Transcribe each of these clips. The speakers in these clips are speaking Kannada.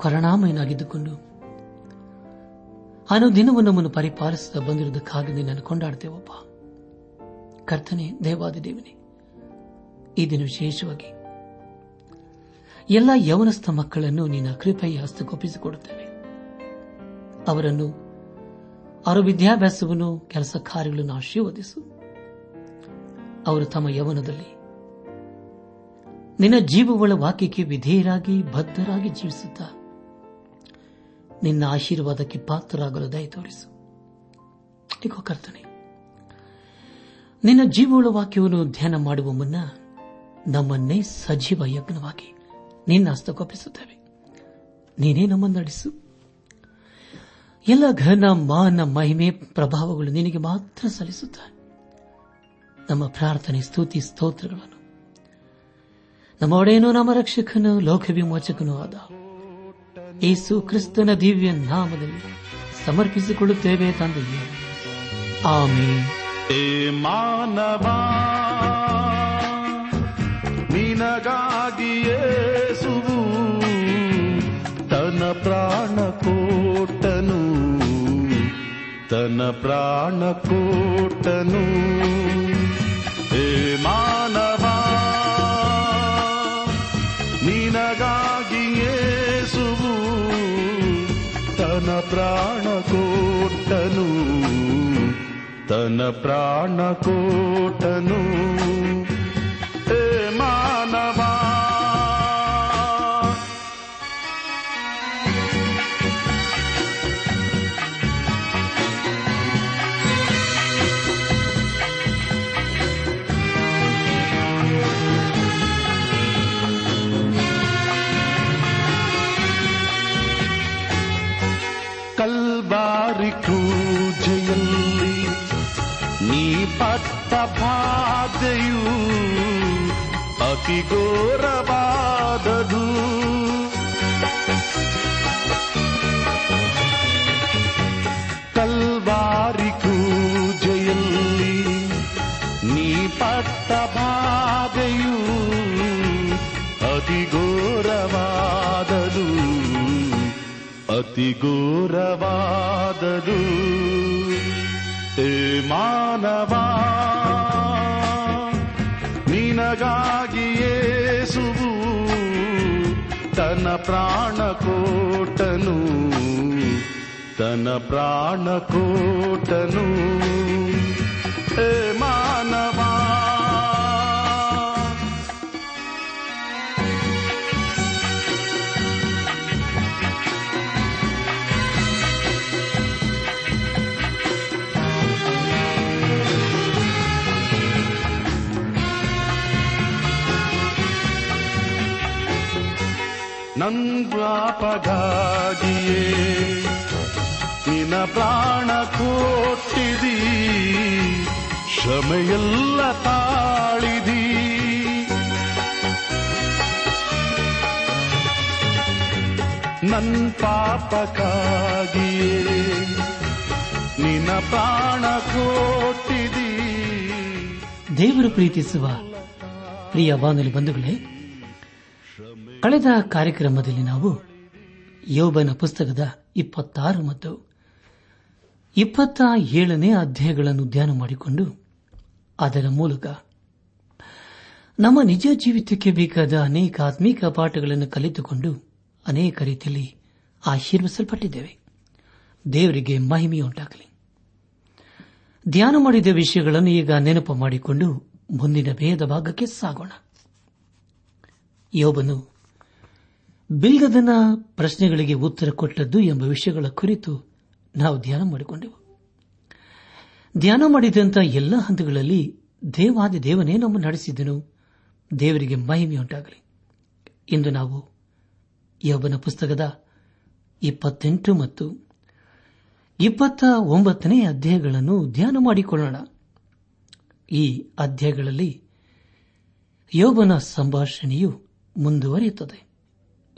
ಕರುಣಾಮಯನಾಗಿದ್ದುಕೊಂಡು. ಅನುದಿನವೂ ನಮ್ಮನ್ನು ಪರಿಪಾಲಿಸುತ್ತಾ ಬಂದಿರುವುದಕ್ಕಾಗಿ ನಿನ್ನನ್ನು ಕೊಂಡಾಡ್ತೇವಪ್ಪ. ಕರ್ತನೆ ದೇವಾದಿ ದೇವನೇ ಈ ದಿನ ವಿಶೇಷವಾಗಿ ಎಲ್ಲ ಯವನಸ್ಥ ಮಕ್ಕಳನ್ನು ನಿನ್ನ ಕೃಪೆಯ ಹಸ್ತಗೊಪ್ಪಿಸಿಕೊಡುತ್ತೇವೆ ಅವರನ್ನು, ಅವರ ವಿದ್ಯಾಭ್ಯಾಸವನ್ನು, ಕೆಲಸ ಕಾರ್ಯಗಳನ್ನು ಆಶೀರ್ವದಿಸು. ಅವರು ತಮ್ಮ ಯವನದಲ್ಲಿ ನಿನ್ನ ಜೀವಗಳ ವಾಕ್ಯಕ್ಕೆ ವಿಧೇಯರಾಗಿ, ಬದ್ಧರಾಗಿ ಜೀವಿಸುತ್ತಾ ನಿನ್ನ ಆಶೀರ್ವಾದಕ್ಕೆ ಪಾತ್ರರಾಗಲು ದಯ ತೋರಿಸು. ಕರ್ತನೆ, ನಿನ್ನ ಜೀವೋಳ ವಾಕ್ಯವನ್ನು ಧ್ಯಾನ ಮಾಡುವ ಮುನ್ನ ನಮ್ಮನ್ನೇ ಸಜೀವ ಯಜ್ಞವಾಗಿ ನಿನ್ನ ಹಸ್ತಗೊಪ್ಪಿಸುತ್ತೇವೆ ನೀನೇ ನಮ್ಮನ್ನು ನಡೆಸು. ಎಲ್ಲ ಘನ, ಮಾನ, ಮಹಿಮೆ, ಪ್ರಭಾವಗಳು ನಿನಗೆ ಮಾತ್ರ ಸಲ್ಲಿಸುತ್ತಾರೆ. ನಮ್ಮ ಪ್ರಾರ್ಥನೆ, ಸ್ತುತಿ, ಸ್ತೋತ್ರಗಳನ್ನು ನಮ್ಮ ಒಡೆಯನು, ನಮ್ಮ ರಕ್ಷಕನು ಲೋಕ ವಿಮೋಚಕನೂ ಆದ ಯೇಸು ಕ್ರಿಸ್ತನ ದಿವ್ಯ ನಾಮದಲ್ಲಿ ಸಮರ್ಪಿಸಿಕೊಳ್ಳುತ್ತೇವೆ ತಂದೆಯೇ. ಆಮೇಲೆ ಏ ಮಾನವ ನಿನಗಾಗಿಯೇ ಸುವು ತನ ಪ್ರಾಣ ಕೋಟನು ತನ್ನ ಪ್ರಾಣ ಕೋಟನು ಮಾನವ ನಿನಗಾಗಿಯೇ ತನ ಪ್ರಾಣ ಕೋಟನು ತನ ಪ್ರಾಣ ಕೋಟನು ಅತಿ ಘೋರವಾದದು ಕಲ್ವಾರಿ ಕ್ರೂಜೆಯಲ್ಲಿ ನೀ ಪಟ್ಟ ಬಾಧೆಯು ಅತಿ ಘೋರವಾದದು ಅತಿ ಘೋರವಾದದು ಏ ಮಾನವ ನಿನಗಾಗಿಯೇ ತನ್ನ ಪ್ರಾಣ ಕೋಟನು ತನ್ನ ನಂದ್ವಾಪಗಾಗಿಯೇ ನಿನ ಪ್ರಾಣ ಕೊಟ್ಟಿದಿ. ಶ್ರಮೆಯೆಲ್ಲ ತಾಳಿದಿ. ನನ್ ಪಾಪಕ್ಕಾಗಿಯೇ ನಿನ್ನ ಪ್ರಾಣ ಕೊಟ್ಟಿದಿ. ದೇವರು ಪ್ರೀತಿಸುವ ಪ್ರಿಯ ಬಾನುಲಿ ಬಂಧುಗಳೇ ಕಳೆದ ಕಾರ್ಯಕ್ರಮದಲ್ಲಿ ನಾವು ಯೋಬನ ಪುಸ್ತಕದ ಇಪ್ಪತ್ತಾರು ಮತ್ತು ಇಪ್ಪತ್ತ ಏಳನೇ ಅಧ್ಯಾಯಗಳನ್ನು ಧ್ಯಾನ ಮಾಡಿಕೊಂಡು ಅದರ ಮೂಲಕ ನಮ್ಮ ನಿಜ ಜೀವಿತಕ್ಕೆ ಬೇಕಾದ ಅನೇಕ ಆತ್ಮೀಕ ಪಾಠಗಳನ್ನು ಕಲಿತುಕೊಂಡು ಅನೇಕ ರೀತಿಯಲ್ಲಿ ಆಶೀರ್ವಿಸಲ್ಪಟ್ಟಿದ್ದೇವೆ. ದೇವರಿಗೆ ಮಹಿಮೆಯುಂಟಾಗಲಿ. ಧ್ಯಾನ ಮಾಡಿದ ವಿಷಯಗಳನ್ನು ಈಗ ನೆನಪು ಮಾಡಿಕೊಂಡು ಮುಂದಿನ ಭೇದ ಭಾಗಕ್ಕೆ ಸಾಗೋಣ. ಯೋಬನು ಬಿಲ್ಗದನ ಪ್ರಶ್ನೆಗಳಿಗೆ ಉತ್ತರ ಕೊಟ್ಟದ್ದು ಎಂಬ ವಿಷಯಗಳ ಕುರಿತು ನಾವು ಧ್ಯಾನ ಮಾಡಿಕೊಂಡೆವು. ಧ್ಯಾನ ಮಾಡಿದಂಥ ಎಲ್ಲ ಹಂತಗಳಲ್ಲಿ ದೇವಾದಿ ದೇವನೇ ನಮ್ಮ ನಡೆಸಿದನು. ದೇವರಿಗೆ ಮಹಿಮೆಯುಂಟಾಗಲಿ. ಇಂದು ನಾವು ಯೋಬನ ಪುಸ್ತಕದ ಇಪ್ಪತ್ತೆಂಟು ಮತ್ತು ಇಪ್ಪತ್ತ ಒಂಬತ್ತನೇ ಅಧ್ಯಾಯಗಳನ್ನು ಧ್ಯಾನ ಮಾಡಿಕೊಳ್ಳೋಣ. ಈ ಅಧ್ಯಾಯಗಳಲ್ಲಿ ಯೋಬನ ಸಂಭಾಷಣೆಯು ಮುಂದುವರಿಯುತ್ತದೆ.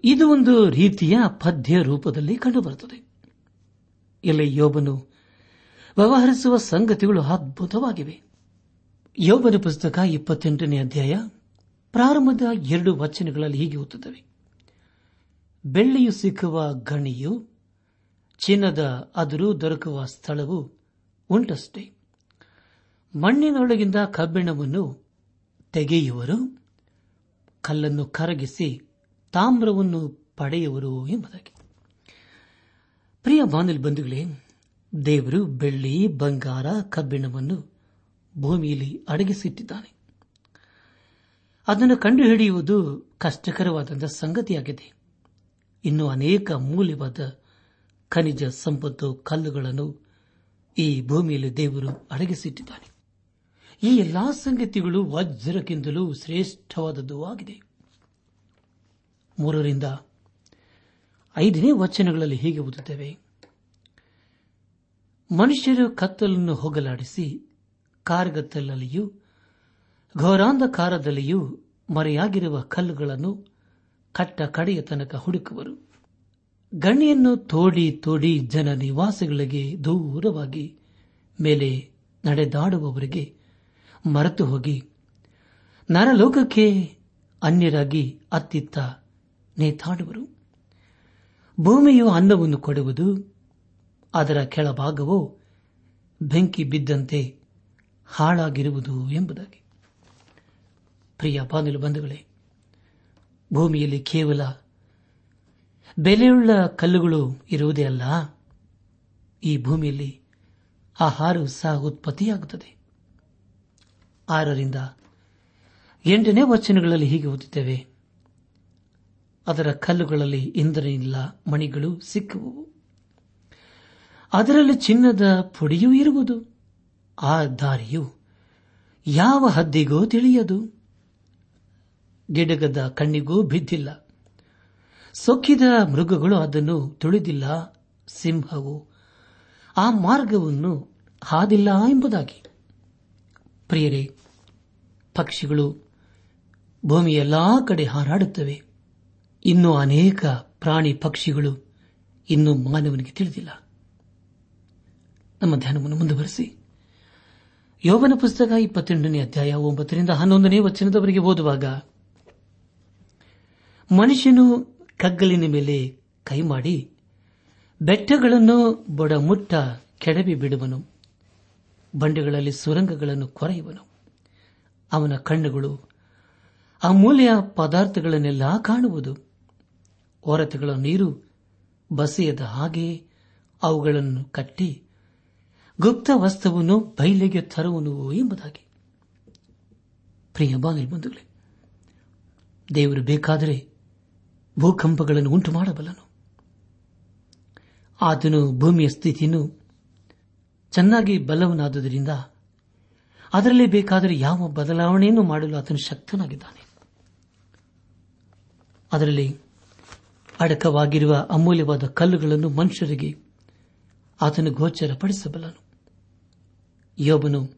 ಇದು ಒಂದು ರೀತಿಯ ಪದ್ಯ ರೂಪದಲ್ಲಿ ಕಂಡುಬರುತ್ತದೆ. ಇಲ್ಲಿ ಯೋಬನು ವ್ಯವಹರಿಸುವ ಸಂಗತಿಗಳು ಅದ್ಭುತವಾಗಿವೆ. ಯೋಬನ ಪುಸ್ತಕ ಇಪ್ಪತ್ತೆಂಟನೇ ಅಧ್ಯಾಯ ಪ್ರಾರಂಭದ ಎರಡು ವಚನಗಳಲ್ಲಿ ಹೀಗೆ ಓದುತ್ತವೆ. ಬೆಳ್ಳಿಯು ಸಿಕ್ಕುವ ಗಣಿಯು, ಚಿನ್ನದ ಅದುರು ದೊರಕುವ ಸ್ಥಳವು ಉಂಟಷ್ಟೇ. ಮಣ್ಣಿನೊಳಗಿಂದ ಕಬ್ಬಿಣವನ್ನು ತೆಗೆಯುವರು, ಕಲ್ಲನ್ನು ಕರಗಿಸಿ ತಾಮ್ರವನ್ನು ಪಡೆಯುವರು ಎಂಬುದಾಗಿ. ಪ್ರಿಯ ಬಾನಲ್ ಬಂಧುಗಳೇ, ದೇವರು ಬೆಳ್ಳಿ, ಬಂಗಾರ, ಕಬ್ಬಿಣವನ್ನು ಭೂಮಿಯಲ್ಲಿ ಅಡಗಿಸಿಟ್ಟಿದ್ದಾನೆ. ಅದನ್ನು ಕಂಡುಹಿಡಿಯುವುದು ಕಷ್ಟಕರವಾದ ಸಂಗತಿಯಾಗಿದೆ. ಇನ್ನು ಅನೇಕ ಮೂಲ್ಯವಾದ ಖನಿಜ ಸಂಪತ್ತು ಕಲ್ಲುಗಳನ್ನು ಈ ಭೂಮಿಯಲ್ಲಿ ದೇವರು ಅಡಗಿಸಿಟ್ಟಿದ್ದಾನೆ. ಈ ಎಲ್ಲಾ ಸಂಗತಿಗಳು ವಜ್ರಕ್ಕಿಂತಲೂ ಶ್ರೇಷ್ಠವಾದದ್ದು ಆಗಿದೆ. ಮೂರರಿಂದ ಐದನೇ ವಚನಗಳಲ್ಲಿ ಹೀಗೆ ಓದುತ್ತೇವೆ. ಮನುಷ್ಯರು ಕತ್ತಲನ್ನು ಹೋಗಲಾಡಿಸಿ ಕಾರ್ಗತ್ತಲಲ್ಲಿಯೂ, ಘೋರಾಂಧಕಾರದಲ್ಲಿಯೂ ಮರೆಯಾಗಿರುವ ಕಲ್ಲುಗಳನ್ನು ಕಟ್ಟ ಕಡೆಯ ತನಕ ಹುಡುಕುವರು. ಗಣಿಯನ್ನು ತೋಡಿ ತೋಡಿ ಜನ ನಿವಾಸಗಳಿಗೆ ದೂರವಾಗಿ ಮೇಲೆ ನಡೆದಾಡುವವರಿಗೆ ಮರೆತು ಹೋಗಿ ನರಲೋಕಕ್ಕೆ ಅನ್ಯರಾಗಿ ಅತ್ತಿತ್ತ ನೇತಾಡುವರು. ಭೂಮಿಯು ಅನ್ನವನ್ನು ಕೊಡುವುದು, ಅದರ ಕೆಳಭಾಗವು ಬೆಂಕಿ ಬಿದ್ದಂತೆ ಹಾಳಾಗಿರುವುದು ಎಂಬುದಾಗಿ. ಪ್ರಿಯ ಬಾನಿಲು ಬಂಧುಗಳೇ, ಭೂಮಿಯಲ್ಲಿ ಕೇವಲ ಬೆಲೆಯುಳ್ಳ ಕಲ್ಲುಗಳು ಇರುವುದೇ ಅಲ್ಲ, ಈ ಭೂಮಿಯಲ್ಲಿ ಆಹಾರವು ಸಹ ಉತ್ಪತ್ತಿಯಾಗುತ್ತದೆ ಆರರಿಂದ ಎಂಟನೇ ವಚನಗಳಲ್ಲಿ ಹೀಗೆ ಓದುತ್ತೇವೆ ಅದರ ಕಲ್ಲುಗಳಲ್ಲಿ ಇಂದ್ರನಿಲ್ಲ, ಮಣಿಗಳು ಸಿಕ್ಕುವು. ಅದರಲ್ಲಿ ಚಿನ್ನದ ಪುಡಿಯೂ ಇರುವುದು. ಆ ದಾರಿಯು ಯಾವ ಹದ್ದಿಗೂ ತಿಳಿಯದು. ಗಿಡಗದ ಕಣ್ಣಿಗೂ ಬಿದ್ದಿಲ್ಲ. ಸೊಕ್ಕಿದ ಮೃಗಗಳು ಅದನ್ನು ತುಳಿದಿಲ್ಲ. ಸಿಂಹವು ಆ ಮಾರ್ಗವನ್ನು ಹಾದಿಲ್ಲ ಎಂಬುದಾಗಿ. ಪ್ರಿಯರೇ, ಪಕ್ಷಿಗಳು ಭೂಮಿಯೆಲ್ಲಾ ಕಡೆ ಹಾರಾಡುತ್ತವೆ. ಇನ್ನೂ ಅನೇಕ ಪ್ರಾಣಿ ಪಕ್ಷಿಗಳು ಇನ್ನೂ ಮಾನವನಿಗೆ ತಿಳಿದಿಲ್ಲ. ನಮ್ಮ ಧ್ಯಾನವನ್ನು ಮುಂದುವರೆಸಿ. ಯೋಗನ ಪುಸ್ತಕ ಇಪ್ಪತ್ತೆಂಟನೇ ಅಧ್ಯಾಯ ಒಂಬತ್ತರಿಂದ ಹನ್ನೊಂದನೇ ವಚನದವರೆಗೆ ಓದುವಾಗ, ಮನುಷ್ಯನು ಕಗ್ಗಲಿನ ಮೇಲೆ ಕೈ ಮಾಡಿ ಬೆಟ್ಟಗಳನ್ನು ಬೊಡಮುಟ್ಟ ಕೆಡವಿ ಬಿಡುವನು, ಬಂಡೆಗಳಲ್ಲಿ ಸುರಂಗಗಳನ್ನು ಕೊರೆಯುವನು. ಅವನ ಕಣ್ಣುಗಳು ಅಮೂಲ್ಯ ಪದಾರ್ಥಗಳನ್ನೆಲ್ಲ ಕಾಣುವುದು. ಹೊರತೆಗಳ ನೀರು ಬಸೆಯದ ಹಾಗೆ ಅವುಗಳನ್ನು ಕಟ್ಟಿ ಗುಪ್ತ ವಸ್ತುವನ್ನು ಬಯಲಿಗೆ ತರುವನು ಎಂಬುದಾಗಿ. ಪ್ರಿಯ ಬಂಧುಗಳೇ ದೇವರು ಬೇಕಾದರೆ ಭೂಕಂಪಗಳನ್ನು ಉಂಟು ಮಾಡಬಲ್ಲನು ಆತನು ಭೂಮಿಯ ಸ್ಥಿತಿಯನ್ನು ಚೆನ್ನಾಗಿ ಬಲ್ಲವನಾದುದರಿಂದ ಅದರಲ್ಲಿ ಬೇಕಾದರೆ ಯಾವ ಬದಲಾವಣೆಯನ್ನು ಮಾಡಲು ಆತನು ಶಕ್ತನಾಗಿದ್ದಾನೆ. ಅದರಲ್ಲಿ ಅಡಕವಾಗಿರುವ ಅಮೂಲ್ಯವಾದ ಕಲ್ಲುಗಳನ್ನು ಮನುಷ್ಯರಿಗೆ ಆತನು ಗೋಚರಪಡಿಸಬಲ್ಲನು. ಯೋಬನು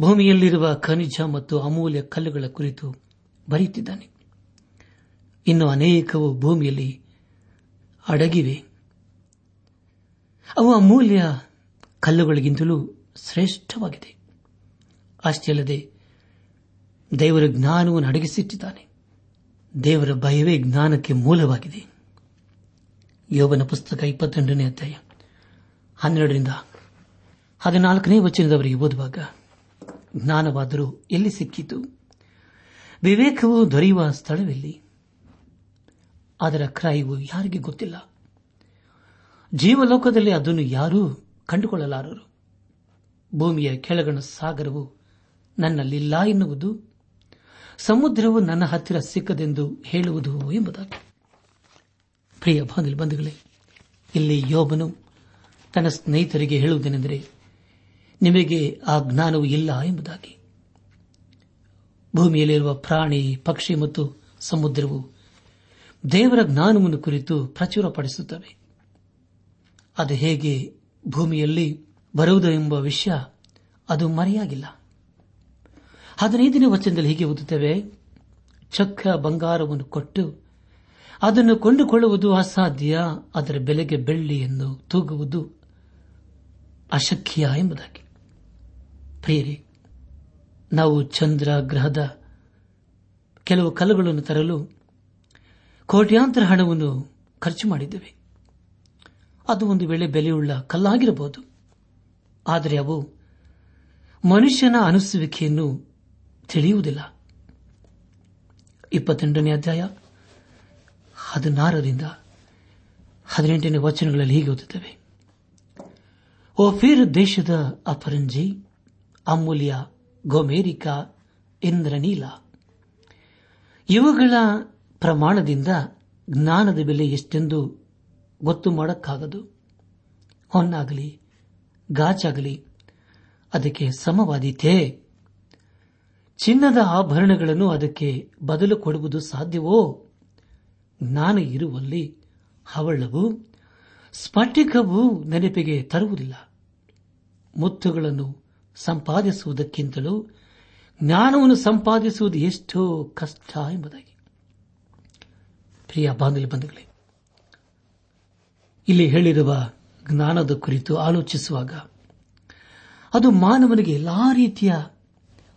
ಭೂಮಿಯಲ್ಲಿರುವ ಖನಿಜ ಮತ್ತು ಅಮೂಲ್ಯ ಕಲ್ಲುಗಳ ಕುರಿತು ಬರೆಯುತ್ತಿದ್ದಾನೆ. ಇನ್ನು ಅನೇಕವು ಭೂಮಿಯಲ್ಲಿ ಅಡಗಿವೆ. ಅವು ಅಮೂಲ್ಯ ಕಲ್ಲುಗಳಿಗಿಂತಲೂ ಶ್ರೇಷ್ಠವಾಗಿದೆ. ಅಷ್ಟೇ ಅಲ್ಲದೆ ದೇವರ ಜ್ಞಾನವನ್ನು ಅಡಗಿಸಿಟ್ಟಿದ್ದಾನೆ. ದೇವರ ಭಯವೇ ಜ್ಞಾನಕ್ಕೆ ಮೂಲವಾಗಿದೆ. ಯೋಬನ ಪುಸ್ತಕ ಇಪ್ಪತ್ತೆಂಟನೇ ಅಧ್ಯಾಯ, ಹನ್ನೆರಡರಿಂದ ಹದಿನಾಲ್ಕನೇ ವಚನದವರಿಗೆ ಓದುವಾಗ, ಜ್ಞಾನವಾದರೂ ಎಲ್ಲಿ ಸಿಕ್ಕಿತು? ವಿವೇಕವು ದೊರೆಯುವ ಸ್ಥಳವೆಲ್ಲಿ? ಅದರ ಕ್ರಾಯವು ಯಾರಿಗೆ ಗೊತ್ತಿಲ್ಲ? ಜೀವಲೋಕದಲ್ಲಿ ಅದನ್ನು ಯಾರೂ ಕಂಡುಕೊಳ್ಳಲಾರರು. ಭೂಮಿಯ ಕೆಳಗಣ ಸಾಗರವು ನನ್ನಲ್ಲಿಲ್ಲ ಎನ್ನುವುದು ಸಮುದ್ರವು ನನ್ನ ಹತ್ತಿರ ಸಿಕ್ಕದೆಂದು ಹೇಳುವುದು ಎಂಬುದಾಗಿ. ಪ್ರಿಯ ಬಾಂಧವ ಬಂಧುಗಳೇ, ಇಲ್ಲಿ ಯೋಬನು ತನ್ನ ಸ್ನೇಹಿತರಿಗೆ ಹೇಳುವುದೇನೆಂದರೆ, ನಿಮಗೆ ಆ ಜ್ಞಾನವು ಇಲ್ಲ ಎಂಬುದಾಗಿ. ಭೂಮಿಯಲ್ಲಿರುವ ಪ್ರಾಣಿ, ಪಕ್ಷಿ ಮತ್ತು ಸಮುದ್ರವು ದೇವರ ಜ್ಞಾನವನ್ನು ಕುರಿತು ಪ್ರಚುರಪಡಿಸುತ್ತವೆ. ಅದು ಹೇಗೆ ಭೂಮಿಯಲ್ಲಿ ಬರುವುದು ಎಂಬ ವಿಷಯ ಅದು ಮರೆಯಾಗಿಲ್ಲ. ಹದಿನೈದನೇ ವಚನದಲ್ಲಿ ಹೀಗೆ ಓದುತ್ತೇವೆ ಚಕ್ಕ ಬಂಗಾರವನ್ನು ಕೊಟ್ಟು ಅದನ್ನು ಕೊಂಡುಕೊಳ್ಳುವುದು ಅಸಾಧ್ಯ, ಅದರ ಬೆಲೆಗೆ ಬೆಳ್ಳಿಯನ್ನು ತೂಗುವುದು ಅಶಕ್ಯ ಎಂಬುದಾಗಿ. ಪ್ರೇರಿ ನಾವು ಚಂದ್ರ ಗ್ರಹದ ಕೆಲವು ಕಲ್ಲುಗಳನ್ನು ತರಲು ಕೋಟ್ಯಾಂತರ ಹಣವನ್ನು ಖರ್ಚು ಮಾಡಿದ್ದೇವೆ. ಅದು ಒಂದು ವೇಳೆ ಬೆಲೆಯುಳ್ಳ ಕಲ್ಲಾಗಿರಬಹುದು ಆದರೆ ಅವು ಮನುಷ್ಯನ ಅನಿಸುವಿಕೆಯನ್ನು ತಿಳಿಯುವುದಿಲ್ಲ. ಇಪ್ಪತ್ತೆಂಟನೇ ಅಧ್ಯಾಯ, ಹದಿನಾರರಿಂದ ಹದಿನೆಂಟನೇ ವಚನಗಳಲ್ಲಿ ಹೀಗೆ ಓದುತ್ತವೆ. ಓಫೀರ್ ದೇಶದ ಅಪರಂಜಿ, ಅಮೂಲ್ಯ, ಗೋಮೇರಿಕಾ ಇಂದ್ರನೀಲ ಇವುಗಳ ಪ್ರಮಾಣದಿಂದ ಜ್ಞಾನದ ಬೆಲೆ ಎಷ್ಟೆಂದು ಗೊತ್ತು ಮಾಡಕ್ಕಾಗದು. ಹೊನ್ನಾಗಲಿ, ಗಾಚಾಗಲಿ, ಅದಕ್ಕೆ ಸಮವಾದೀತೆ. ಚಿನ್ನದ ಆಭರಣಗಳನ್ನು ಅದಕ್ಕೆ ಬದಲು ಕೊಡುವುದು ಸಾಧ್ಯವೋ? ನಾನು ಇರುವಲ್ಲಿ ಹವಳವು ಸ್ಫಟಿಕವು ನೆನಪಿಗೆ ತರುವುದಿಲ್ಲ. ಮುತ್ತುಗಳನ್ನು ಸಂಪಾದಿಸುವುದಕ್ಕಿಂತಲೂ ಜ್ಞಾನವನ್ನು ಸಂಪಾದಿಸುವುದು ಎಷ್ಟೋ ಕಷ್ಟ ಎಂಬುದಾಗಿ. ಪ್ರಿಯ ಬಂಧುಗಳೇ, ಇಲ್ಲಿ ಹೇಳಿರುವ ಜ್ಞಾನದ ಕುರಿತು ಆಲೋಚಿಸುವಾಗ ಅದು ಮಾನವನಿಗೆ ಎಲ್ಲಾ ರೀತಿಯ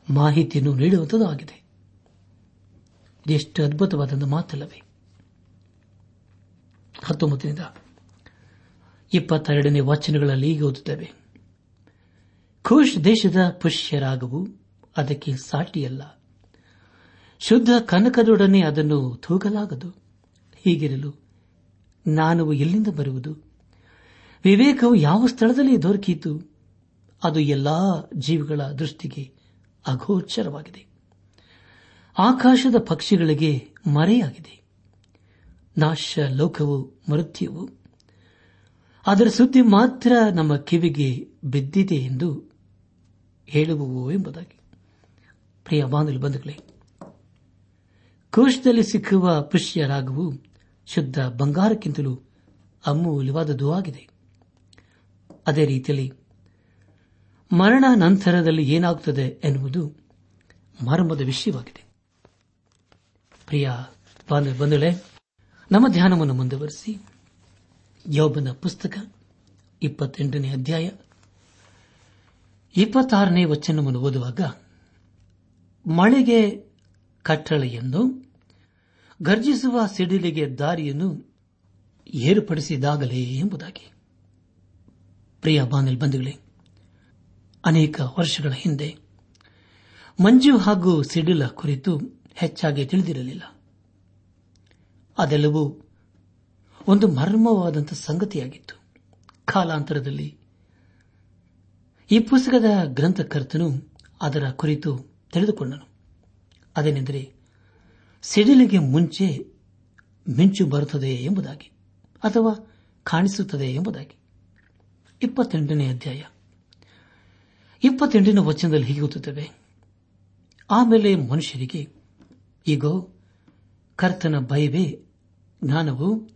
ಮಾಹಿತಿಯನ್ನು ನೀಡುವಂತದ್ದಾಗಿದೆ ಎಷ್ಟು ಅದ್ಭುತವಾದ ಮಾತಲ್ಲವೇ. ಹತ್ತೊಂಬತ್ತರಿಂದ ಇಪ್ಪತ್ತೆರಡನೇ ವಚನಗಳಲ್ಲಿ ಈಗ ಓದುತ್ತೇವೆ. ಖುಷ್ ದೇಶದ ಪುಷ್ಯರಾಗವು ಅದಕ್ಕೆ ಸಾಟಿಯಲ್ಲ. ಶುದ್ಧ ಕನಕದೊಡನೆ ಅದನ್ನು ತೂಗಲಾಗದು. ಹೀಗಿರಲು ನಾನು ಎಲ್ಲಿಂದ ಬರುವುದು? ವಿವೇಕವು ಯಾವ ಸ್ಥಳದಲ್ಲಿ ದೊರಕಿತು? ಅದು ಎಲ್ಲಾ ಜೀವಿಗಳ ದೃಷ್ಟಿಗೆ ಅಗೋಚರವಾಗಿದೆ. ಆಕಾಶದ ಪಕ್ಷಿಗಳಿಗೆ ಮರೆಯಾಗಿದೆ. ನಾಶ ಲೋಕವು ಮೃತ್ಯುವು ಅದರ ಸುದ್ದಿ ಮಾತ್ರ ನಮ್ಮ ಕಿವಿಗೆ ಬಿದ್ದಿದೆ ಎಂದು ಹೇಳುವವು ಎಂಬುದಾಗಿ. ಪ್ರಿಯ ಬಾಂಧಲು ಬಂಧುಗಳೇ, ಕೋಶದಲ್ಲಿ ಸಿಕ್ಕುವ ಪುಷ್ಯ ರಾಗವು ಶುದ್ಧ ಬಂಗಾರಕ್ಕಿಂತಲೂ ಅಮೂಲ್ಯವಾದದ್ದು ಆಗಿದೆ. ಅದೇ ರೀತಿಯಲ್ಲಿ ಮರಣ ನಂತರದಲ್ಲಿ ಏನಾಗುತ್ತದೆ ಎನ್ನುವುದು ಮರ್ಮದ ವಿಷಯವಾಗಿದೆ. ಪ್ರಿಯ ಬಂಧುಗಳೇ, ನಮ್ಮ ಧ್ಯಾನವನ್ನು ಮುಂದುವರೆಸಿ ಯೋಬನ ಪುಸ್ತಕ ಇಪ್ಪತ್ತೆಂಟನೇ ಅಧ್ಯಾಯ ಇಪ್ಪತ್ತಾರನೇ ವಚನವನ್ನು ಓದುವಾಗ, ಮಳೆಗೆ ಕಟ್ಟಳೆಯನ್ನು ಗರ್ಜಿಸುವ ಸಿಡಿಲಿಗೆ ದಾರಿಯನ್ನು ಏರ್ಪಡಿಸಿದಾಗಲೇ ಎಂಬುದಾಗಿ. ಪ್ರಿಯ ಬಾನಲ್ ಬಂಧುಗಳೇ ಅನೇಕ ವರ್ಷಗಳ ಹಿಂದೆ. ಮಂಜು ಹಾಗೂ ಸಿಡಿಲ ಕುರಿತು ಹೆಚ್ಚಾಗಿ ತಿಳಿದಿರಲಿಲ್ಲ. ಅದೆಲ್ಲವೂ ಒಂದು ಮರ್ಮವಾದಂಥ ಸಂಗತಿಯಾಗಿತ್ತು. ಕಾಲಾಂತರದಲ್ಲಿ ಈ ಪುಸ್ತಕದ ಗ್ರಂಥಕರ್ತನು ಅದರ ಕುರಿತು ತಿಳಿದುಕೊಂಡನು. ಅದೇನೆಂದರೆ, ಸಿಡಿಲಿಗೆ ಮುಂಚೆ ಮಿಂಚು ಬರುತ್ತದೆ ಎಂಬುದಾಗಿ, ಅಥವಾ ಕಾಣಿಸುತ್ತದೆ ಎಂಬುದಾಗಿ. ಇಪ್ಪತ್ತೆಂಟನೇ ಅಧ್ಯಾಯ. ಇಪ್ಪತ್ತೆಂಟನೇ ವಚನದಲ್ಲಿ ಹೀಗೆ ಓದುತ್ತವೆ. ಆಮೇಲೆ ಮನುಷ್ಯರಿಗೆ ಈಗ ಕರ್ತನ ಭಯವೇ, ಜ್ಞಾನವು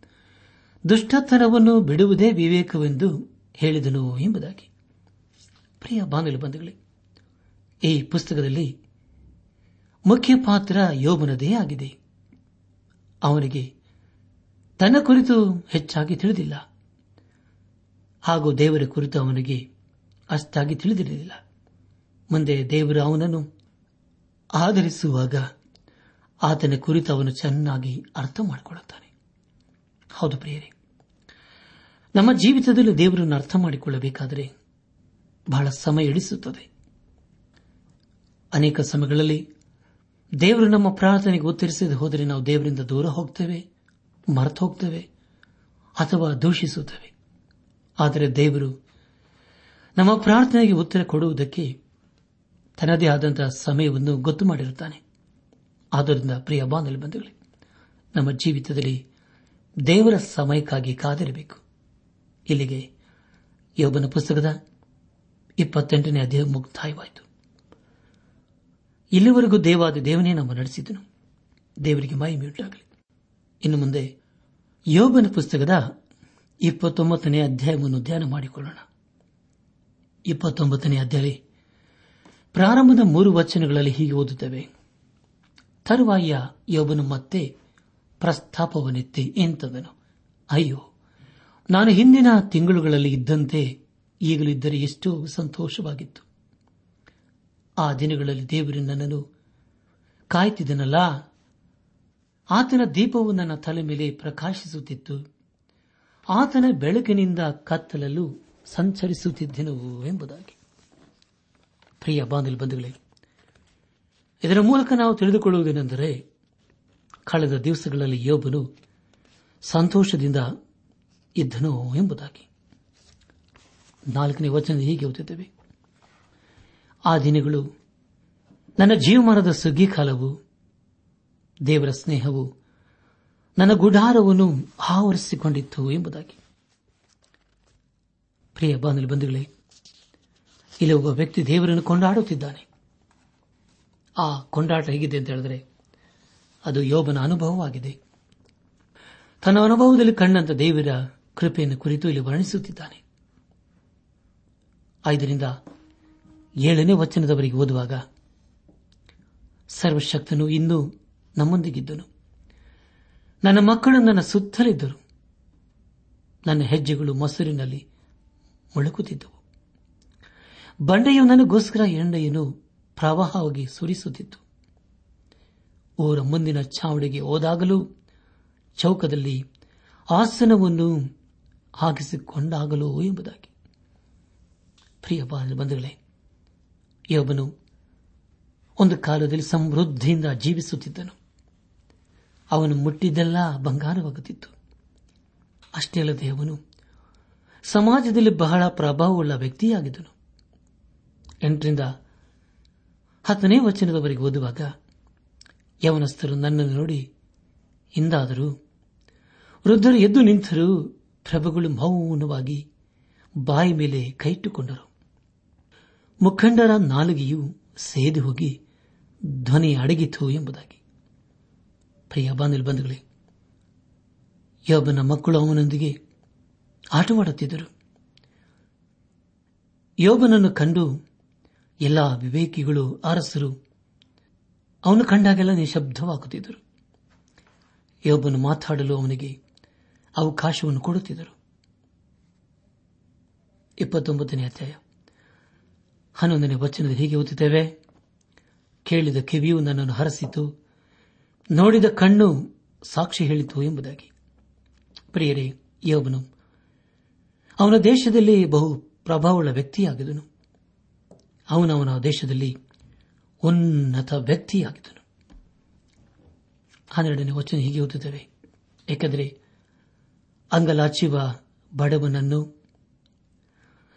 ದುಷ್ಟತನವನ್ನು ಬಿಡುವುದೇ ವಿವೇಕವೆಂದು ಹೇಳಿದನು ಎಂಬುದಾಗಿ. ಪ್ರಿಯ ಬಾಂಗಲ ಬಂಧುಗಳೇ, ಈ ಪುಸ್ತಕದಲ್ಲಿ ಮುಖ್ಯ ಪಾತ್ರ ಯೋಬನದೇ ಆಗಿದೆ. ಅವನಿಗೆ ತನ್ನ ಕುರಿತು ಹೆಚ್ಚಾಗಿ ತಿಳಿದಿಲ್ಲ. ಹಾಗೂ ದೇವರ ಕುರಿತು ಅವನಿಗೆ ಅಷ್ಟಾಗಿ ತಿಳಿದಿರಲಿಲ್ಲ. ಮುಂದೆ ದೇವರು ಅವನನ್ನು ಆಧರಿಸುವಾಗ ಆತನ ಕುರಿತು ಅವನು ಚೆನ್ನಾಗಿ ಅರ್ಥ ಮಾಡಿಕೊಳ್ಳುತ್ತಾನೆ. ಹೌದು ಪ್ರಿಯರೇ, ನಮ್ಮ ಜೀವಿತದಲ್ಲಿ ದೇವರನ್ನು ಅರ್ಥ ಮಾಡಿಕೊಳ್ಳಬೇಕಾದರೆ ಬಹಳ ಸಮಯ ಇಡಿಸುತ್ತದೆ ಅನೇಕ ಸಮಯಗಳಲ್ಲಿ ದೇವರು ನಮ್ಮ ಪ್ರಾರ್ಥನೆಗೆ ಉತ್ತರಿಸದೆ ಹೋದರೆ ನಾವು ದೇವರಿಂದ ದೂರ ಹೋಗ್ತೇವೆ ಮರೆತು ಹೋಗ್ತೇವೆ ಅಥವಾ ದೂಷಿಸುತ್ತೇವೆ. ಆದರೆ ದೇವರು ನಮ್ಮ ಪ್ರಾರ್ಥನೆಗೆ ಉತ್ತರ ಕೊಡುವುದಕ್ಕೆ ತನ್ನದೇ ಆದಂತಹ ಸಮಯವನ್ನು ಗೊತ್ತು ಮಾಡಿರುತ್ತಾನೆ. ಆದ್ದರಿಂದ ಪ್ರಿಯ ಬಾಂಧವ್ಯ ಬಂಧುಗಳೇ, ನಮ್ಮ ಜೀವಿತದಲ್ಲಿ ದೇವರ ಸಮಯಕ್ಕಾಗಿ ಕಾದಿರಬೇಕು. ಇಲ್ಲಿಗೆ ಯೋಬನ ಪುಸ್ತಕದ ಇಪ್ಪತ್ತೆಂಟನೇ ಅಧ್ಯಾಯ ಮುಕ್ತಾಯವಾಯಿತು. ಇಲ್ಲಿವರೆಗೂ ದೇವಾದ ದೇವನೇ ನಮ್ಮ ನಡೆಸಿದನು. ದೇವರಿಗೆ ಮಹಿಮೆಯುಂಟಾಗಲಿ. ಇನ್ನು ಮುಂದೆ ಯೋಬನ ಪುಸ್ತಕದ ಇಪ್ಪತ್ತೊಂಬತ್ತನೇ ಅಧ್ಯಾಯವನ್ನು ಧ್ಯಾನ ಮಾಡಿಕೊಳ್ಳೋಣ. ಇಪ್ಪತ್ತೊಂಬತ್ತನೇ ಅಧ್ಯಾಯ. ಪ್ರಾರಂಭದ ಮೂರು ವಚನಗಳಲ್ಲಿ ಹೀಗೆ ಓದುತ್ತವೆ. ತರುವಾಯ ಯೋಬನು ಮತ್ತೆ ಪ್ರಸ್ತಾಪವನ್ನೆತ್ತಿ ಎಂತದನು? ಅಯ್ಯೋ, ನಾನು ಹಿಂದಿನ ತಿಂಗಳುಗಳಲ್ಲಿ ಇದ್ದಂತೆ ಈಗಲೂ ಇದ್ದರೆ ಎಷ್ಟೋ ಸಂತೋಷವಾಗಿತ್ತು. ಆ ದಿನಗಳಲ್ಲಿ ದೇವರು ನನ್ನನ್ನು ಕಾಯ್ತಿದ್ದನಲ್ಲ ಆತನ ದೀಪವು ನನ್ನ ತಲೆ ಮೇಲೆ ಪ್ರಕಾಶಿಸುತ್ತಿತ್ತು. ಆತನ ಬೆಳಕಿನಿಂದ ಕತ್ತಲಲ್ಲೂ ಸಂಚರಿಸುತ್ತಿದ್ದೆನು ಎಂಬುದಾಗಿ. ಪ್ರಿಯ ಬಾಂಧಲ್ ಬಂಧುಗಳೇ, ಇದರ ಮೂಲಕ ನಾವು ತಿಳಿದುಕೊಳ್ಳುವುದೇನೆಂದರೆ, ಕಳೆದ ದಿವಸಗಳಲ್ಲಿ ಯೋಬನು ಸಂತೋಷದಿಂದ ಇದ್ದನು ಎಂಬುದಾಗಿ. ನಾಲ್ಕನೇ ವಚನ ಹೀಗೆ ಓದುತ್ತೇವೆ. ಆ ದಿನಗಳು ನನ್ನ ಜೀವಮಾನದ ಸುಗ್ಗಿ ಕಾಲವು ದೇವರ ಸ್ನೇಹವು, ನನ್ನ ಗುಡಾರವನ್ನು ಆವರಿಸಿಕೊಂಡಿತ್ತು ಎಂಬುದಾಗಿ. ಪ್ರಿಯ ಬಾಂಧವ ಬಂಧುಗಳೇ, ಇಲ್ಲಿ ಒಬ್ಬ ವ್ಯಕ್ತಿ ದೇವರನ್ನು ಕೊಂಡಾಡುತ್ತಿದ್ದಾನೆ. ಆ ಕೊಂಡಾಟ ಹೇಗಿದೆ ಅಂತ ಹೇಳಿದ್ರೆ, ಅದು ಯೋಬನ ಅನುಭವವಾಗಿದೆ. ತನ್ನ ಅನುಭವದಲ್ಲಿ ಕಂಡಂತ ದೇವರ ಕೃಪೆಯನ್ನು ಕುರಿತು ಇಲ್ಲಿ ವರ್ಣಿಸುತ್ತಿದ್ದಾನೆ. ಐದರಿಂದ ಏಳನೇ ವಚನದವರೆಗೆ ಓದುವಾಗ, ಸರ್ವಶಕ್ತನು ಇನ್ನೂ ನಮ್ಮೊಂದಿಗಿದ್ದನು. ನನ್ನ ಮಕ್ಕಳು ನನ್ನ ಸುತ್ತಲಿದ್ದರು. ನನ್ನ ಹೆಜ್ಜೆಗಳು ಮೊಸರಿನಲ್ಲಿ ಮುಳುಕುತ್ತಿದ್ದವು ಬಂಡೆಯು ನನಗೋಸ್ಕರ ಎಣ್ಣೆಯನ್ನು ಪ್ರವಾಹವಾಗಿ ಸುರಿಸುತ್ತಿತ್ತು. ಊರ ಮುಂದಿನ ಛಾವಣಿಗೆ ಹೋದಾಗಲೂ ಚೌಕದಲ್ಲಿ ಆಸನವನ್ನು ಹಾಕಿಸಿಕೊಂಡಾಗಲೂ ಎಂಬುದಾಗಿ. ಪ್ರಿಯ ಬಂಧುಗಳೇ, ಯೋಬನು ಒಂದು ಕಾಲದಲ್ಲಿ ಸಮೃದ್ಧಿಯಿಂದ ಜೀವಿಸುತ್ತಿದ್ದನು. ಅವನು ಮುಟ್ಟಿದ್ದೆಲ್ಲ ಬಂಗಾರವಾಗುತ್ತಿತ್ತು. ಅಷ್ಟೇ ಅಲ್ಲದೆ ಅವನು ಸಮಾಜದಲ್ಲಿ ಬಹಳ ಪ್ರಭಾವವುಳ್ಳ ವ್ಯಕ್ತಿಯಾಗಿದ್ದನು. ಎಂಟರಿಂದ ಹತ್ತನೇ ವಚನದವರೆಗೆ ಓದುವಾಗ, ಯವನಸ್ಥರು ನನ್ನನ್ನು ನೋಡಿ ಹಿಂದಾದರು, ವೃದ್ಧರು ಎದ್ದು ನಿಂತರು ಪ್ರಭುಗಳು ಮೌನವಾಗಿ ಬಾಯಿ ಮೇಲೆ ಕೈಟ್ಟುಕೊಂಡರು ಮುಖಂಡರ ನಾಲಿಗೆಯು ಸೇದಿ ಹೋಗಿ ಧ್ವನಿ ಅಡಗಿತು ಎಂಬುದಾಗಿ. ಪ್ರಿಯ ಬಾಂಧವೇ ಯೋಬನ ಮಕ್ಕಳು ಅವನೊಂದಿಗೆ ಆಟವಾಡುತ್ತಿದ್ದರು. ಯೋಬನನ್ನು ಕಂಡು ಎಲ್ಲ ವಿವೇಕಿಗಳು ಅರಸರು ಅವನು ಕಂಡಾಗೆಲ್ಲ ನಿಶಬ್ದವಾಗುತ್ತಿದ್ದರು. ಯೋಬನು ಮಾತಾಡಲು ಅವನಿಗೆ ಅವಕಾಶವನ್ನು ಕೊಡುತ್ತಿದ್ದರು. ಇಪ್ಪತ್ತೊಂಬತ್ತನೇ ಅಧ್ಯಾಯ. ಹನ್ನೊಂದನೇ ವಚನದಲ್ಲಿ ಹೀಗೆ ಓದುತ್ತೇವೆ. ಕೇಳಿದ ಕಿವಿಯು ನನ್ನನ್ನು ಹರಸಿತು, ನೋಡಿದ ಕಣ್ಣು ಸಾಕ್ಷಿ ಹೇಳಿತು ಎಂಬುದಾಗಿ. ಪ್ರಿಯರೇ, ಯೋಬನು ಅವನ ದೇಶದಲ್ಲಿ ಬಹು ಪ್ರಭಾವವುಳ್ಳ ವ್ಯಕ್ತಿಯಾಗಿದನು ಅವನವನ ದೇಶದಲ್ಲಿ ಉನ್ನತ ವ್ಯಕ್ತಿಯಾಗಿದ್ದನು. ಹನ್ನೆರಡನೇ ವಚನ ಹೀಗೆ ಓದುತ್ತೇವೆ. ಏಕೆಂದರೆ ಅಂಗಲಾಚಿವ ಬಡವನನ್ನು,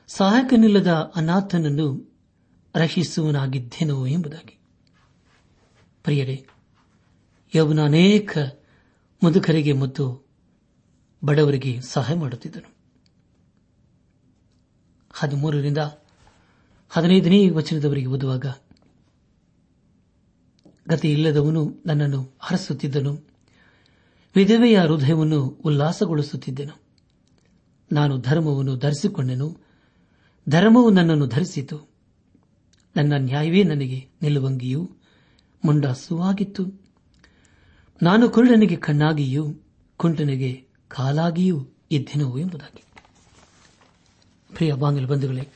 ಸಹಾಯಕನಿಲ್ಲದ ಅನಾಥನನ್ನು ರಕ್ಷಿಸುವನಾಗಿದ್ದೇನೋ ಎಂಬುದಾಗಿ. ಪ್ರಿಯರೇ, ಯವನ ಅನೇಕ ಮುದುಕರಿಗೆ ಮತ್ತು ಬಡವರಿಗೆ ಸಹಾಯ ಮಾಡುತ್ತಿದ್ದನು. ಹದಿಮೂರರಿಂದ ಹದಿನೈದನೇ ವಚನದವರೆಗೆ ಓದುವಾಗ ಗತಿ ಇಲ್ಲದವನು ನನ್ನನ್ನು ಹರಸುತ್ತಿದ್ದನು, ವಿಧವೆಯ ಹೃದಯವನ್ನು ಉಲ್ಲಾಸಗೊಳಿಸುತ್ತಿದ್ದೆನು. ನಾನು ಧರ್ಮವನ್ನು ಧರಿಸಿಕೊಂಡೆನು, ಧರ್ಮವು ನನ್ನನ್ನು ಧರಿಸಿತು. ನನ್ನ ನ್ಯಾಯವೇ ನನಗೆ ನಿಲುವಂಗಿಯೂ, ಮುಂಡಾಸುವಾಗಿತ್ತು. ನಾನು ಕುರುಡನಿಗೆ ಕಣ್ಣಾಗಿಯೂ, ಕುಂಟನಿಗೆ ಕಾಲಾಗಿಯೂ ಇದ್ದೆನು ಎಂಬುದಾಗಿ. ಪ್ರಿಯ ಬಾಂಗಲ್ ಬಂಧುಗಳೇ,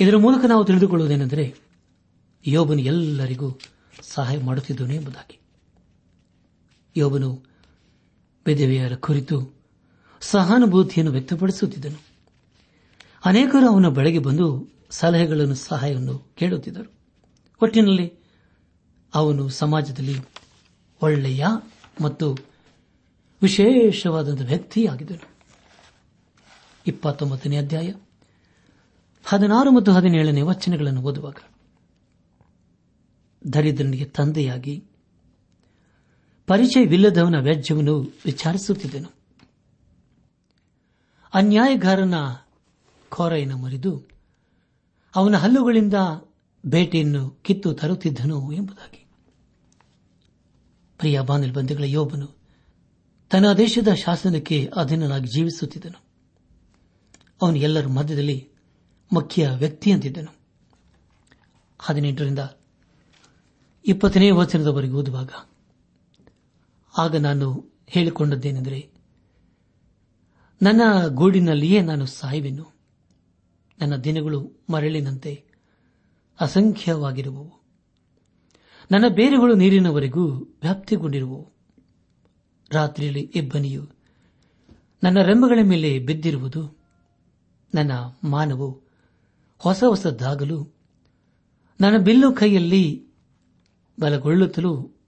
ಇದರ ಮೂಲಕ ನಾವು ತಿಳಿದುಕೊಳ್ಳುವುದೇನೆಂದರೆ, ಯೋಬನು ಎಲ್ಲರಿಗೂ ಸಹಾಯ ಮಾಡುತ್ತಿದ್ದನು ಎಂಬುದಾಗಿ. ಯೋಬನು ವಿಧವೆಯರ ಕುರಿತು ಸಹಾನುಭೂತಿಯನ್ನು ವ್ಯಕ್ತಪಡಿಸುತ್ತಿದ್ದನು. ಅನೇಕರು ಅವನ ಬಳಿಗೆ ಬಂದು ಸಲಹೆಗಳನ್ನು, ಸಹಾಯವನ್ನು ಕೇಳುತ್ತಿದ್ದರು. ಒಟ್ಟಿನಲ್ಲಿ ಅವನು ಸಮಾಜದಲ್ಲಿ ಒಳ್ಳೆಯ ಮತ್ತು ವಿಶೇಷವಾದಂಥ ವ್ಯಕ್ತಿಯಾಗಿದ್ದನು. ಇಪ್ಪತ್ತೊಂಬತ್ತನೇ ಅಧ್ಯಾಯ, ಹದಿನಾರು ಮತ್ತು ಹದಿನೇಳನೇ ವಚನಗಳನ್ನು ಓದುವಾಗ, ದರಿದ್ರನಿಗೆ ತಂದೆಯಾಗಿ ಪರಿಚಯವಿಲ್ಲದವನ ವ್ಯಾಜ್ಯವನ್ನು ವಿಚಾರಿಸುತ್ತಿದ್ದನು. ಅನ್ಯಾಯಗಾರನ ಕೋರೆಯನ್ನು ಮುರಿದು ಅವನ ಹಲ್ಲುಗಳಿಂದ ಬೇಟೆಯನ್ನು ಕಿತ್ತು ತರುತ್ತಿದ್ದನು ಎಂಬುದಾಗಿ. ಪ್ರಿಯ ಬಾನಿಲ್ ಬಂಧುಗಳ, ಯೋಬನು ತನ್ನ ದೇಶದ ಶಾಸನಕ್ಕೆ ಅಧೀನನಾಗಿ ಜೀವಿಸುತ್ತಿದ್ದನು. ಅವನು ಎಲ್ಲರ ಮಧ್ಯದಲ್ಲಿ ಮುಖ್ಯ ವ್ಯಕ್ತಿ ಅಂತಿದ್ದನು. ಹದಿನೆಂಟರಿಂದ ಇಪ್ಪತ್ತನೇ ವಚನದವರೆಗೆ ಓದುವಾಗ, ಆಗ ನಾನು ಹೇಳಿಕೊಂಡದ್ದೇನೆಂದರೆ, ನನ್ನ ಗೂಡಿನಲ್ಲಿಯೇ ನಾನು ಸಾಯುವೆನು. ನನ್ನ ದಿನಗಳು ಮರಳಿನಂತೆ ಅಸಂಖ್ಯವಾಗಿರುವವು. ನನ್ನ ಬೇರುಗಳು ನೀರಿನವರೆಗೂ ವ್ಯಾಪ್ತಿಗೊಂಡಿರುವವು. ರಾತ್ರಿಯಲ್ಲಿ ಇಬ್ಬನಿಯು ನನ್ನ ರೆಂಬಗಳ ಮೇಲೆ ಬಿದ್ದಿರುವುದು ನನ್ನ ಮಾನವು ಹೊಸ ಹೊಸದಾಗಲು ನನ್ನ ಬಿಲ್ಲು ಕೈಯಲ್ಲಿ ಬಲಗೊಳ್ಳುತ್ತಲೂ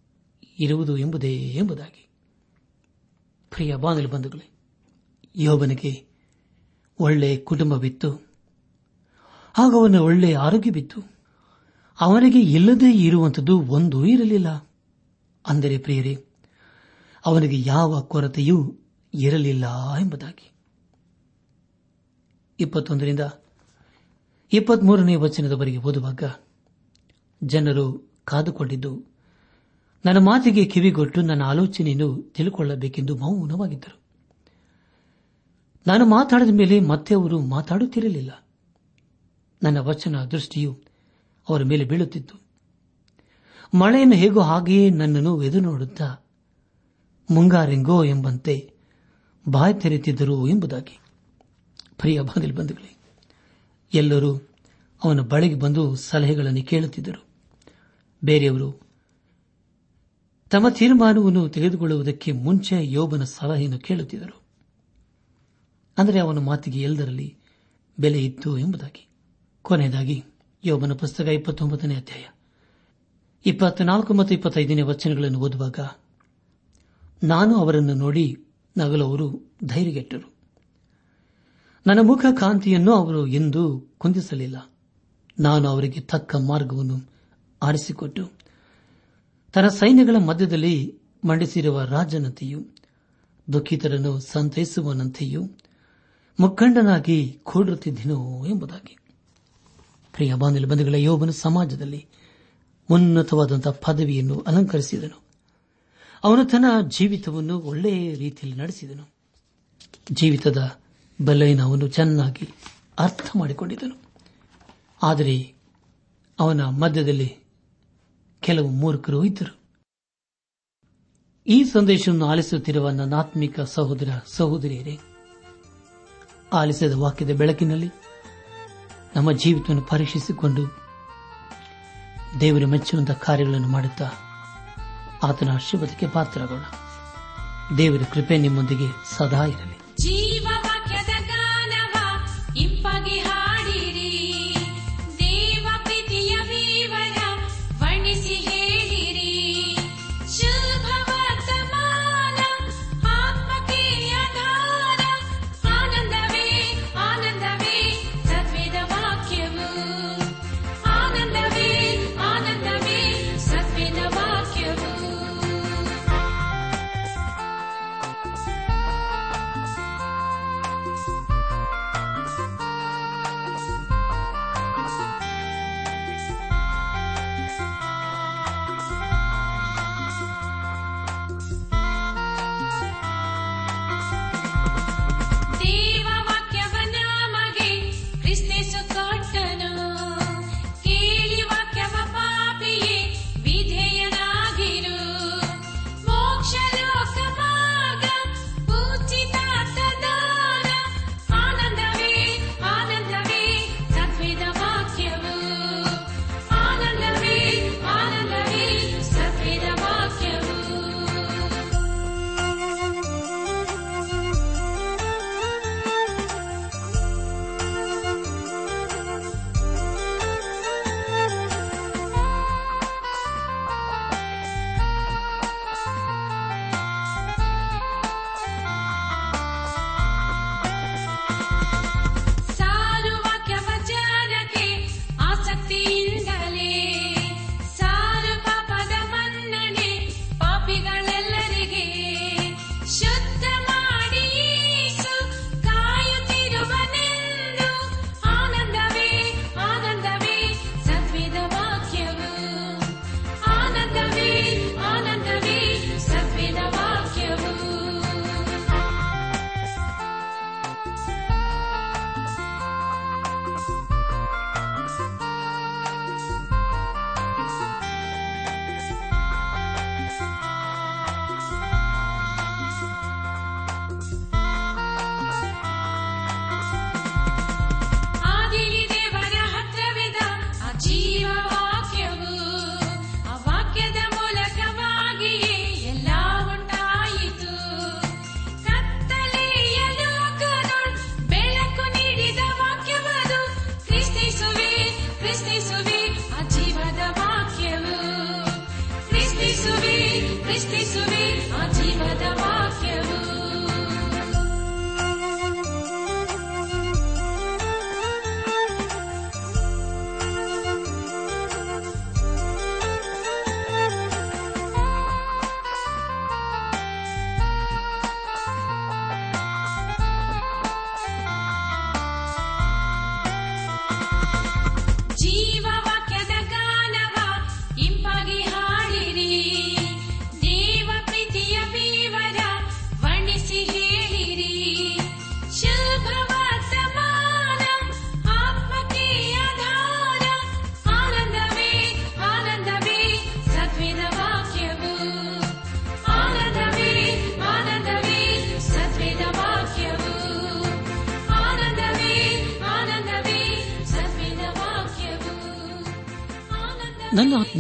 ಇರುವುದು ಎಂಬುದೇ ಎಂಬುದಾಗಿ. ಪ್ರಿಯ ಬಾಂಧಲು ಬಂಧುಗಳೇ, ಯೋಬನಿಗೆ ಒಳ್ಳೆ ಕುಟುಂಬವಿತ್ತು ಹಾಗೂ ಅವನ ಒಳ್ಳೆ ಆರೋಗ್ಯವಿತ್ತು ಅವನಿಗೆ ಇಲ್ಲದೇ ಇರುವಂಥದ್ದು ಒಂದೂ ಇರಲಿಲ್ಲ. ಅಂದರೆ ಪ್ರಿಯರೇ, ಅವನಿಗೆ ಯಾವ ಕೊರತೆಯೂ ಇರಲಿಲ್ಲ ಎಂಬುದಾಗಿ. ಇಪ್ಪತ್ತೊಂದರಿಂದ ಇಪ್ಪತ್ಮೂರನೇ ವಚನದವರೆಗೆ ಓದುವಾಗ ಜನರು ಕಾದುಕೊಂಡಿದ್ದು, ನನ್ನ ಮಾತಿಗೆ ಕಿವಿಗೊಟ್ಟು ನನ್ನ ಆಲೋಚನೆಯನ್ನು ತಿಳ್ಕೊಳ್ಳಬೇಕೆಂದು ಮೌನವಾಗಿದ್ದರು. ನಾನು ಮಾತಾಡಿದ ಮೇಲೆ ಮತ್ತೆ ಅವರು ಮಾತಾಡುತ್ತಿರಲಿಲ್ಲ. ನನ್ನ ವಚನ ದೃಷ್ಟಿಯು ಅವರ ಮೇಲೆ ಬೀಳುತ್ತಿತ್ತು. ಮಳೆಯನ್ನು ಹೇಗೋ ಹಾಗೆಯೇ ನನ್ನನ್ನು ಎದು ನೋಡುತ್ತಾ ಮುಂಗಾರೆಂಗೋ ಎಂಬಂತೆ ಬಾಯಿ ತೆರೆತಿದ್ದರು ಎಂಬುದಾಗಿ. ಪ್ರಿಯ ಬಾಗಿಲು ಬಂಧುಗಳೇ, ಎಲ್ಲರೂ ಅವನ ಬಳಿಗೆ ಬಂದು ಸಲಹೆಗಳನ್ನು ಕೇಳುತ್ತಿದ್ದರು. ಬೇರೆಯವರು, ತಮ್ಮ ತೀರ್ಮಾನವನ್ನು ತೆಗೆದುಕೊಳ್ಳುವುದಕ್ಕೆ ಮುಂಚೆ ಯೋಬನ ಸಲಹೆಯನ್ನು ಕೇಳುತ್ತಿದ್ದರು. ಅಂದರೆ ಅವನ ಮಾತಿಗೆ ಎಲ್ಲದರಲ್ಲಿ ಬೆಲೆ ಇತ್ತು ಎಂಬುದಾಗಿ. ಕೊನೆಯದಾಗಿ, ಯೋಬನ ಪುಸ್ತಕ ಇಪ್ಪತ್ತೊಂಬತ್ತನೇ ಅಧ್ಯಾಯ. ಇಪ್ಪತ್ನಾಲ್ಕು ಮತ್ತು ಇಪ್ಪತ್ತೈದನೇ ವಚನಗಳನ್ನು ಓದುವಾಗ, ನಾನು ಅವರನ್ನು ನೋಡಿ ನಗಲು ಅವರು ಧೈರ್ಯಗೆಟ್ಟರು. ನನ್ನ ಮುಖ ಕಾಂತಿಯನ್ನು ಅವರು ಎಂದೂ ಕುಂದಿಸಲಿಲ್ಲ. ನಾನು ಅವರಿಗೆ ತಕ್ಕ ಮಾರ್ಗವನ್ನು ಆರಿಸಿಕೊಟ್ಟು ತನ್ನ ಸೈನ್ಯಗಳ ಮಧ್ಯದಲ್ಲಿ ಮಂಡಿಸಿರುವ ರಾಜನಂತೆಯೂ, ದುಃಖಿತರನ್ನು ಸಂತೈಸುವನಂತೆಯೂ ಮುಖಂಡನಾಗಿ ಕೂಡುತ್ತಿದ್ದೆನೋ ಎಂಬುದಾಗಿ. ಪ್ರಿಯ ಬಂಧುಗಳ, ಯೋಬನ ಸಮಾಜದಲ್ಲಿ ಉನ್ನತವಾದಂತಹ ಪದವಿಯನ್ನು ಅಲಂಕರಿಸಿದನು. ಅವನು ತನ್ನ ಜೀವಿತವನ್ನು ಒಳ್ಳೆಯ ರೀತಿಯಲ್ಲಿ ನಡೆಸಿದನು. ಜೀವಿತದ ಬೆಲೆಯನ್ನು ಅವನು ಚೆನ್ನಾಗಿ ಅರ್ಥ ಮಾಡಿಕೊಂಡಿದ್ದನು. ಆದರೆ ಅವನ ಮಧ್ಯದಲ್ಲಿ ಕೆಲವು ಮೂರ್ಖರು ಇದ್ದರು. ಈ ಸಂದೇಶವನ್ನು ಆಲಿಸುತ್ತಿರುವ ನನ್ನ ಆತ್ಮಿಕ ಸಹೋದರ ಸಹೋದರಿಯರೇ, ಆಲಿಸಿದ ವಾಕ್ಯದ ಬೆಳಕಿನಲ್ಲಿ ನಮ್ಮ ಜೀವಿತವನ್ನು ಪರೀಕ್ಷಿಸಿಕೊಂಡು ದೇವರು ಮೆಚ್ಚುವಂತಹ ಕಾರ್ಯಗಳನ್ನು ಮಾಡುತ್ತಾ ಆತನ ಆಶೀರ್ವಾದಕ್ಕೆ ಪಾತ್ರರಾಗೋಣ. ದೇವರ ಕೃಪೆ ನಿಮ್ಮೊಂದಿಗೆ ಸದಾ ಇರಲಿ.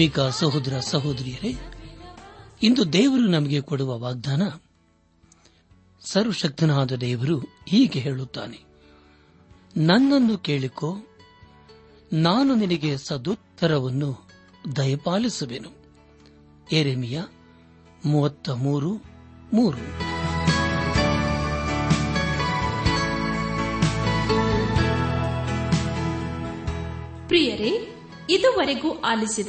ಆತ್ಮೀಕ ಸಹೋದರ ಸಹೋದರಿಯರೇ, ಇಂದು ದೇವರು ನಮಗೆ ಕೊಡುವ ವಾಗ್ದಾನ, ಸರ್ವಶಕ್ತನಾದ ದೇವರು ಹೀಗೆ ಹೇಳುತ್ತಾನೆ. ನನ್ನನ್ನು ಕೇಳಿಕೋ, ನಾನು ನಿನಗೆ ಸದುತ್ತರವನ್ನು ದಯಪಾಲಿಸುವೆನು. ಎರೆಮಿಯ ಮೂವತ್ತ ಮೂರು ಮೂರು. ಪ್ರಿಯರೇ, ಇದುವರೆಗೂ ಆಲಿಸಿದ